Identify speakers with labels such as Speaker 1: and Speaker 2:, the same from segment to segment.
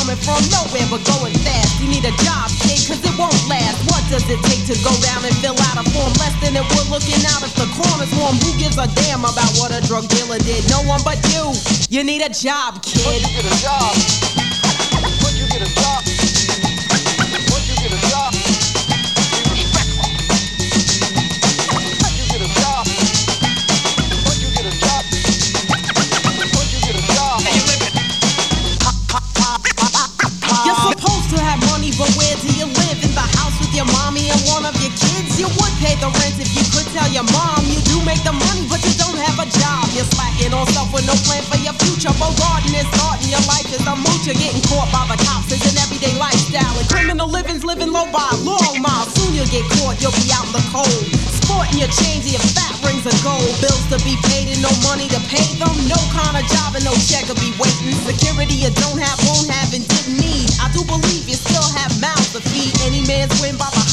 Speaker 1: coming from nowhere but going fast. You need a job, kid, cause it won't last. What does it take to go down and fill out a form? Less than it would looking out if the corner's warm. Who gives a damn about what a drug dealer did? No one but you. You need a job, kid. Once you get a job, once you get a job. Could tell your mom you do make the money, but you don't have a job. You're slacking on self with no plan for your future. Bogarting is in your life is a mooch. You're getting caught by the cops. It's an everyday lifestyle. And criminal living's living low by long mile. Soon you'll get caught, you'll be out in the cold. Sporting your chains and your fat rings of gold. Bills to be paid and no money to pay them. No kind of job and no check will be waiting. Security you don't have, won't have, and didn't need. I do believe you still have mouths to feed. Any man's win by the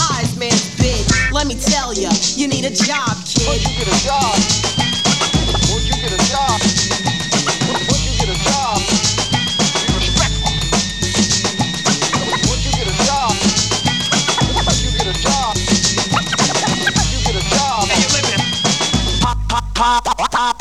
Speaker 1: tell ya, you need a job, kid. Once you get a job, once you get a job, once you get a job, be respectful. Once you get a job, once you get a job, you get a job. Je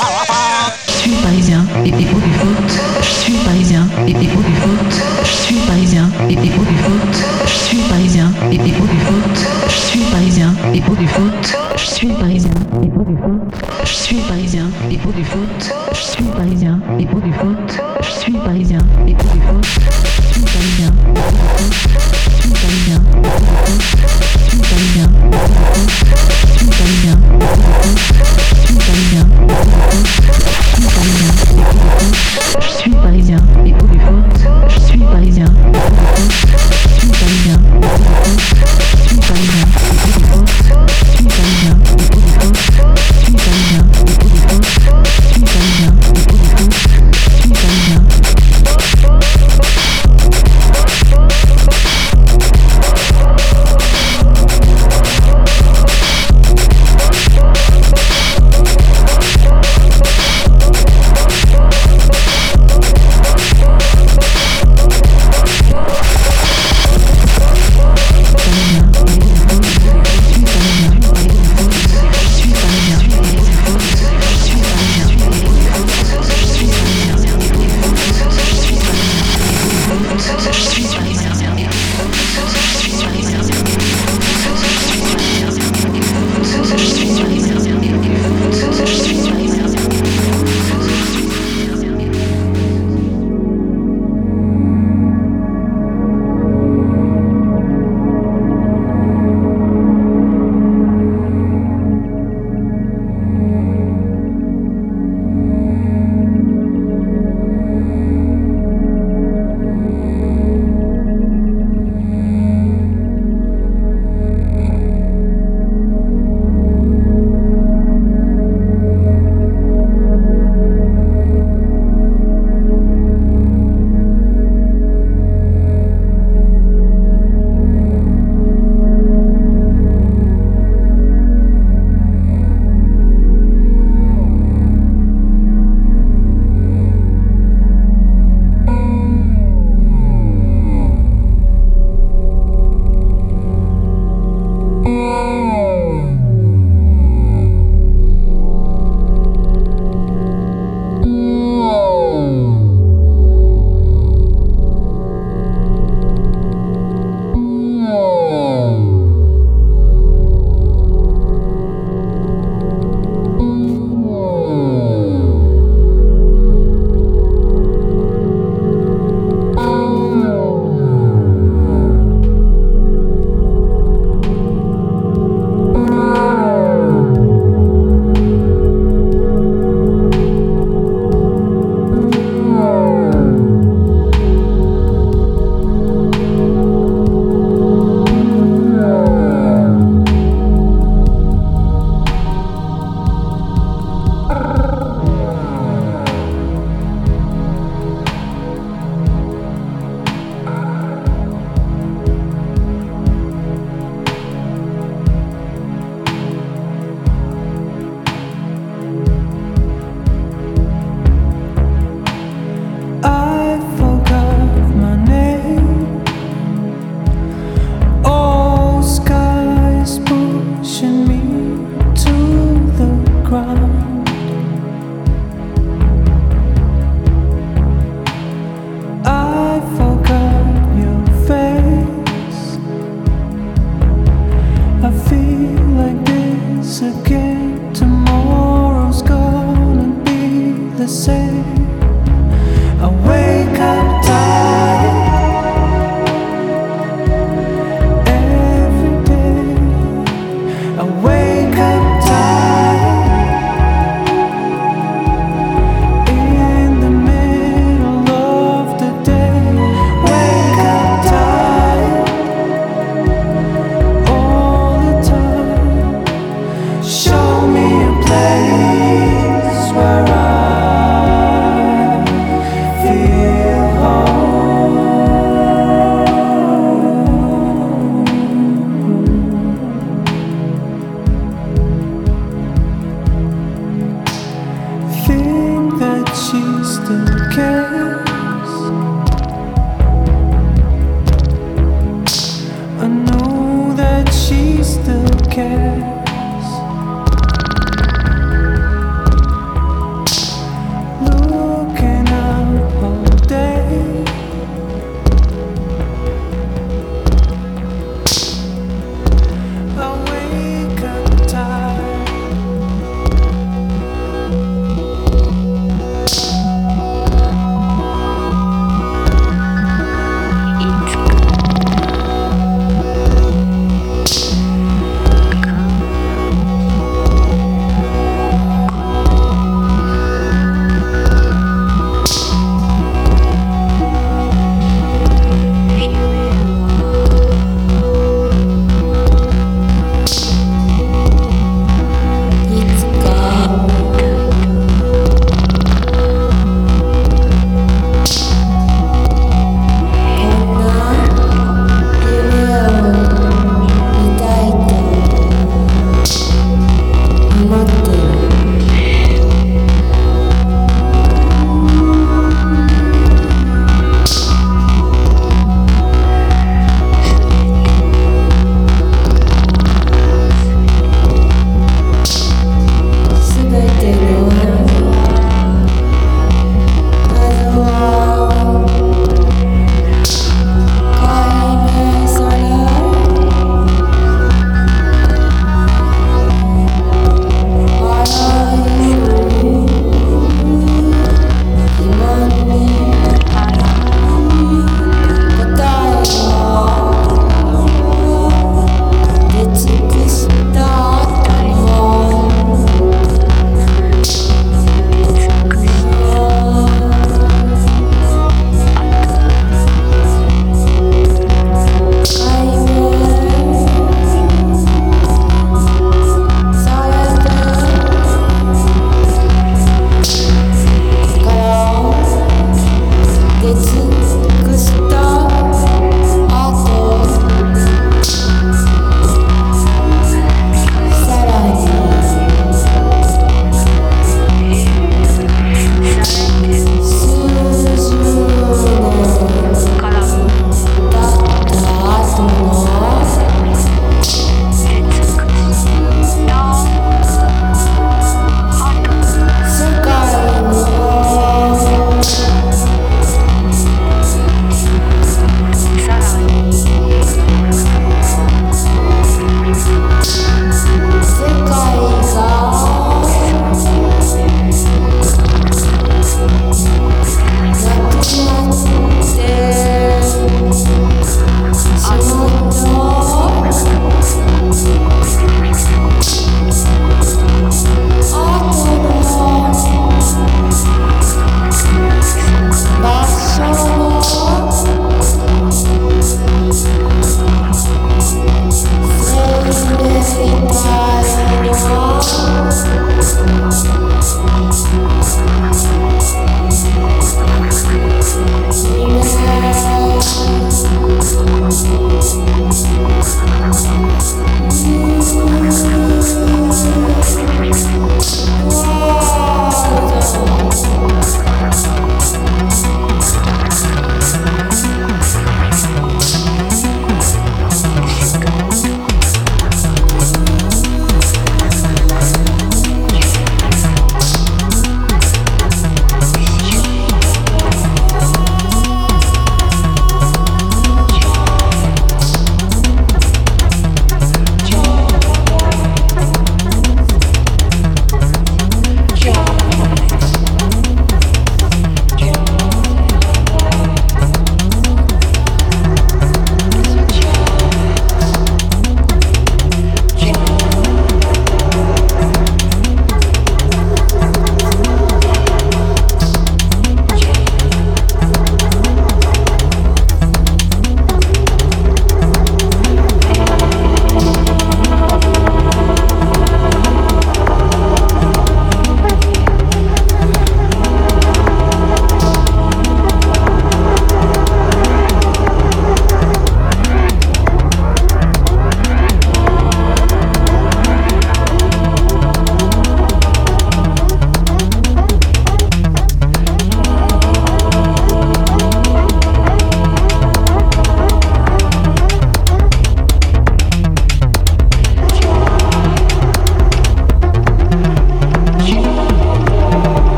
Speaker 2: Say.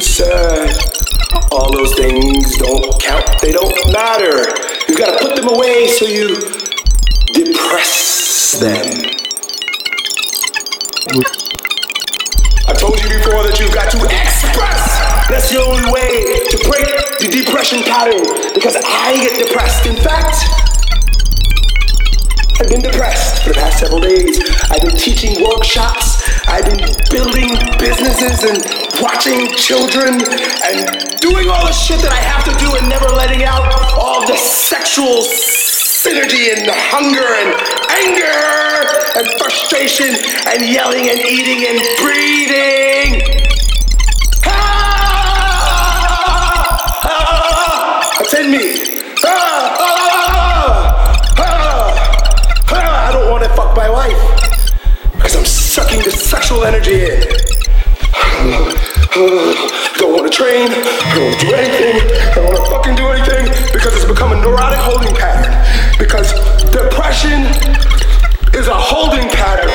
Speaker 3: Sad, all those things don't count, they don't matter. You've got to put them away so you depress them. I told you before that you've got to express. That's the only way to break the depression pattern because I get depressed. In fact, I've been depressed for the past several days. I've been teaching workshops. I've been building businesses and watching children and doing all the shit that I have to do and never letting out all the sexual synergy and hunger and anger and frustration and yelling and eating and breathing. Ah! Ah! Attend me. Fuck my wife because I'm sucking the sexual energy in. Don't want to train. I don't want to do anything. I don't want to fucking do anything because it's become a neurotic holding pattern. Because depression is a holding pattern.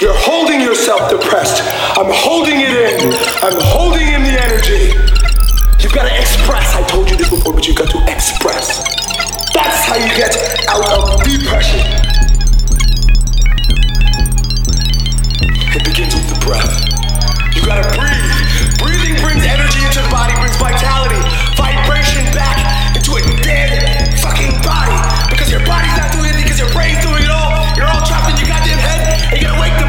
Speaker 3: You're holding yourself depressed. I'm holding it in. I'm holding in the energy. You've got to express. I told you this before, but you've got to express. That's how you get out of depression. Breath. You gotta breathe. Breathing brings energy into the body, brings vitality, vibration back into a dead fucking body. Because your body's not doing anything, because your brain's doing it all. You're all trapped in your goddamn head, and you gotta wake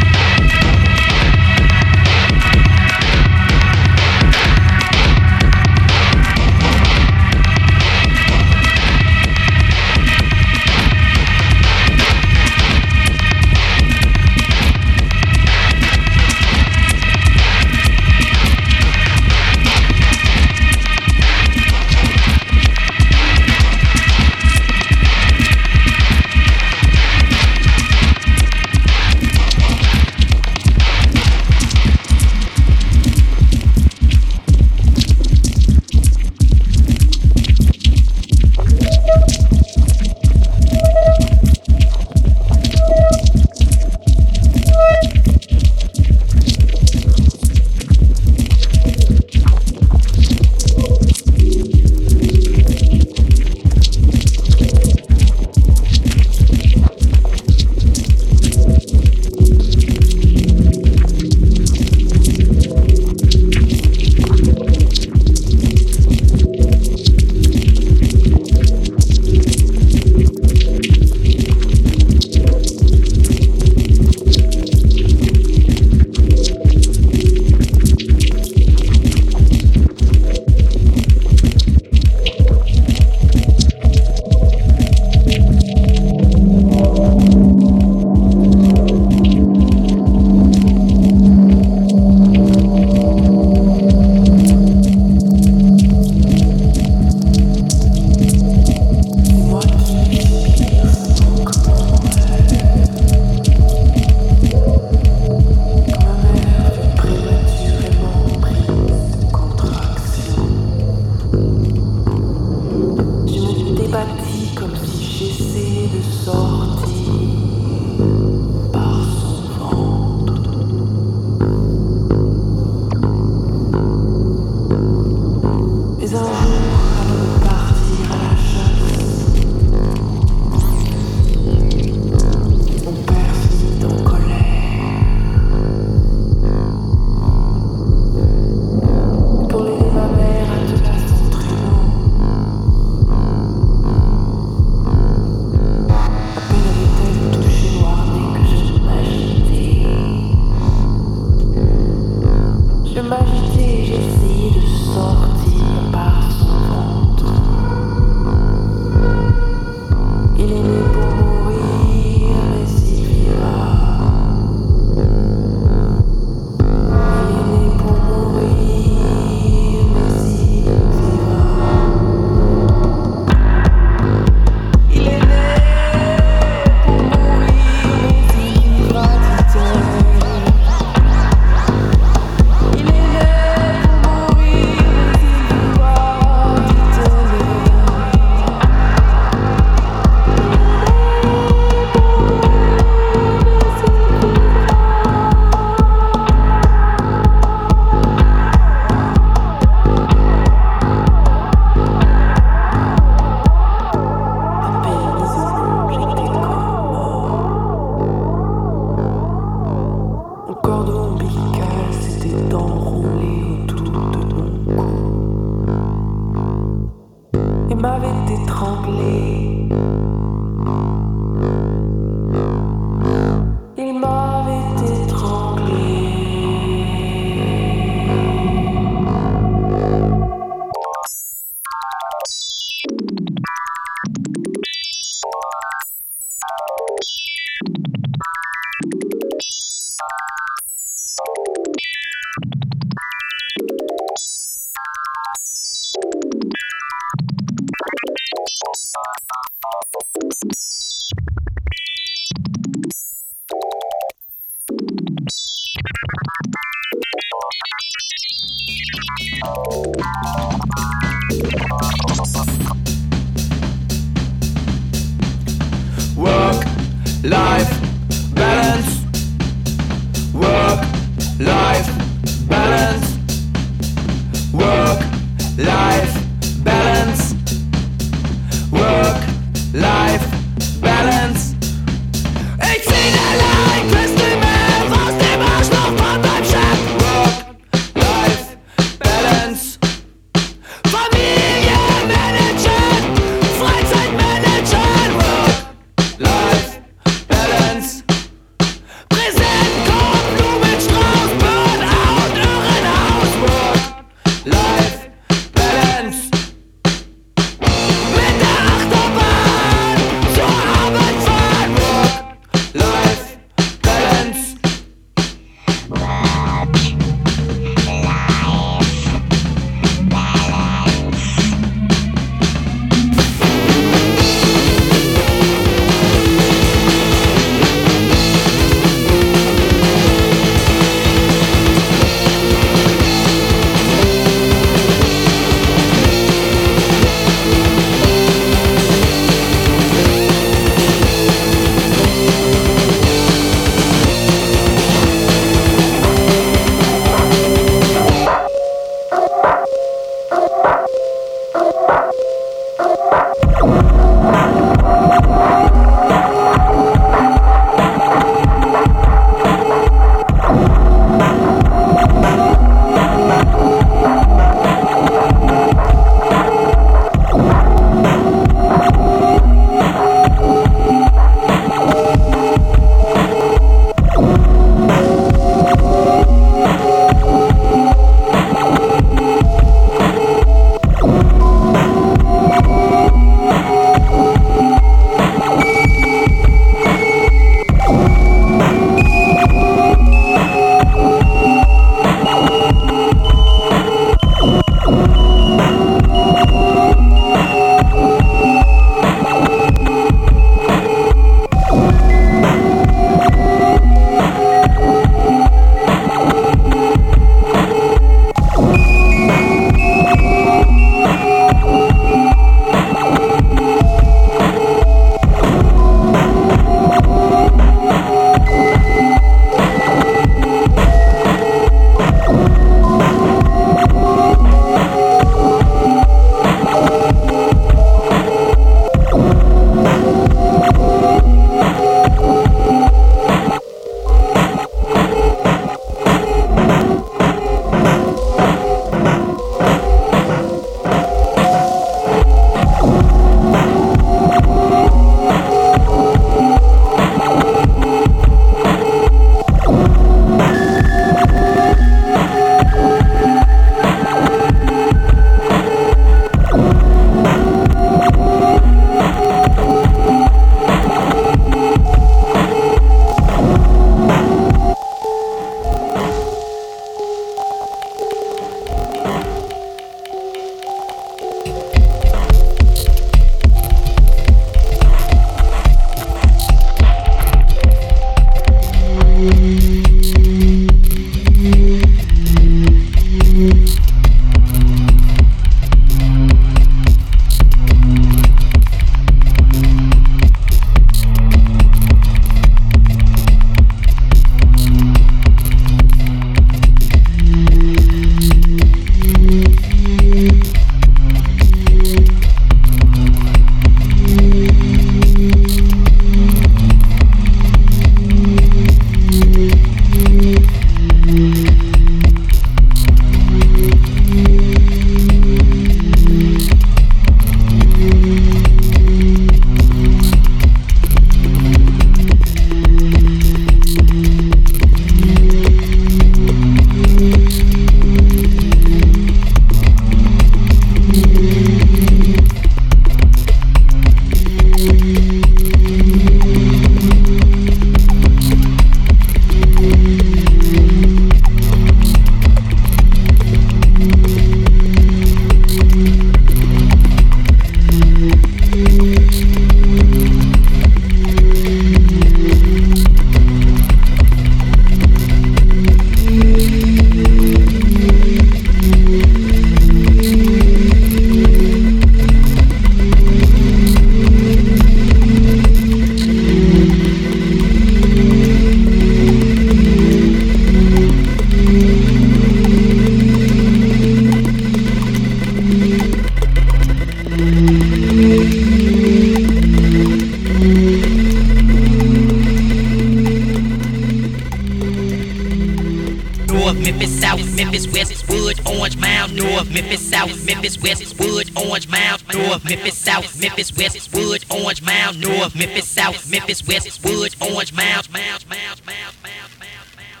Speaker 4: orange, orange mounds, mounds, mounds, mounds, mounds, mounds, mounds.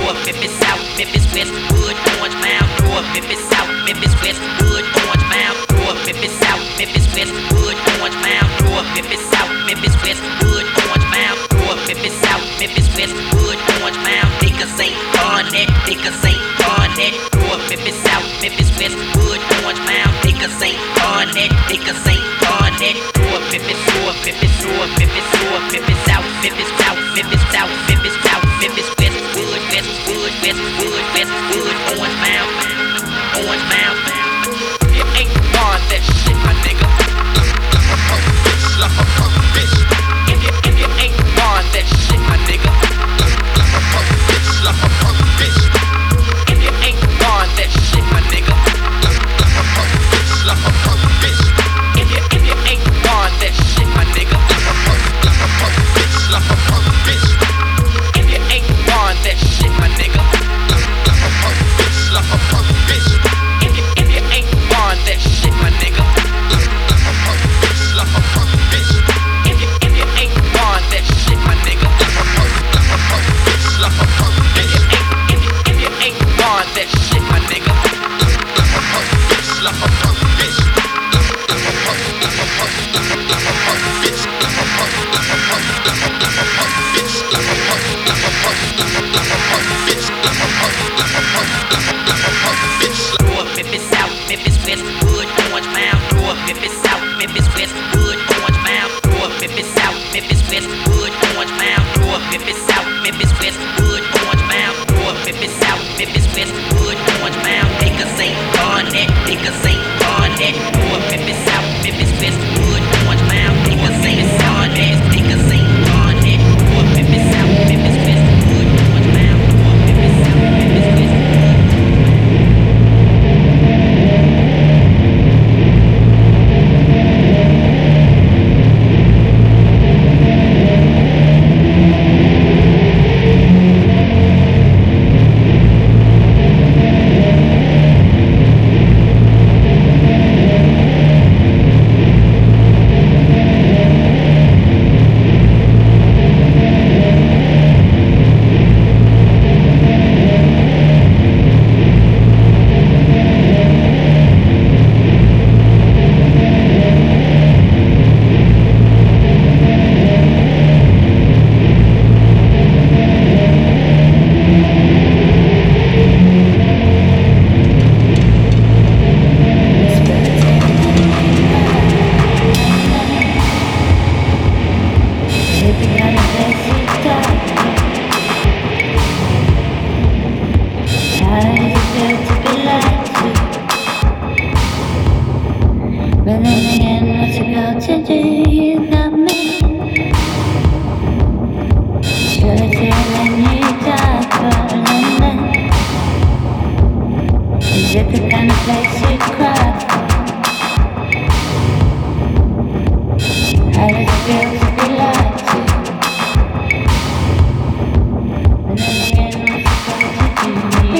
Speaker 4: North, Memphis, South, Memphis, West, Wood, Orange Mound. North, Memphis, South, Memphis, West, Wood, Orange Mound. North, Memphis, South, Memphis, West, Wood, Orange Mound. North, Memphis, South, Memphis, West, Wood, Orange Mound. North, Memphis, South, Memphis, West, Wood, Orange Mound. Niggas ain't on it, niggas ain't on it. North, Memphis, South, Memphis, West, Wood, Orange Mound. Niggas ain't on it, niggas ain't on it if it's north, if it's north, if it's north, if it's out, if it's out. Memphis, Westwood, Orange Mound, North Memphis, South Memphis, Westwood, Orange Mound. Niggas ain't gone that, niggas ain't gone that.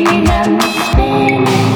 Speaker 5: freedom spinning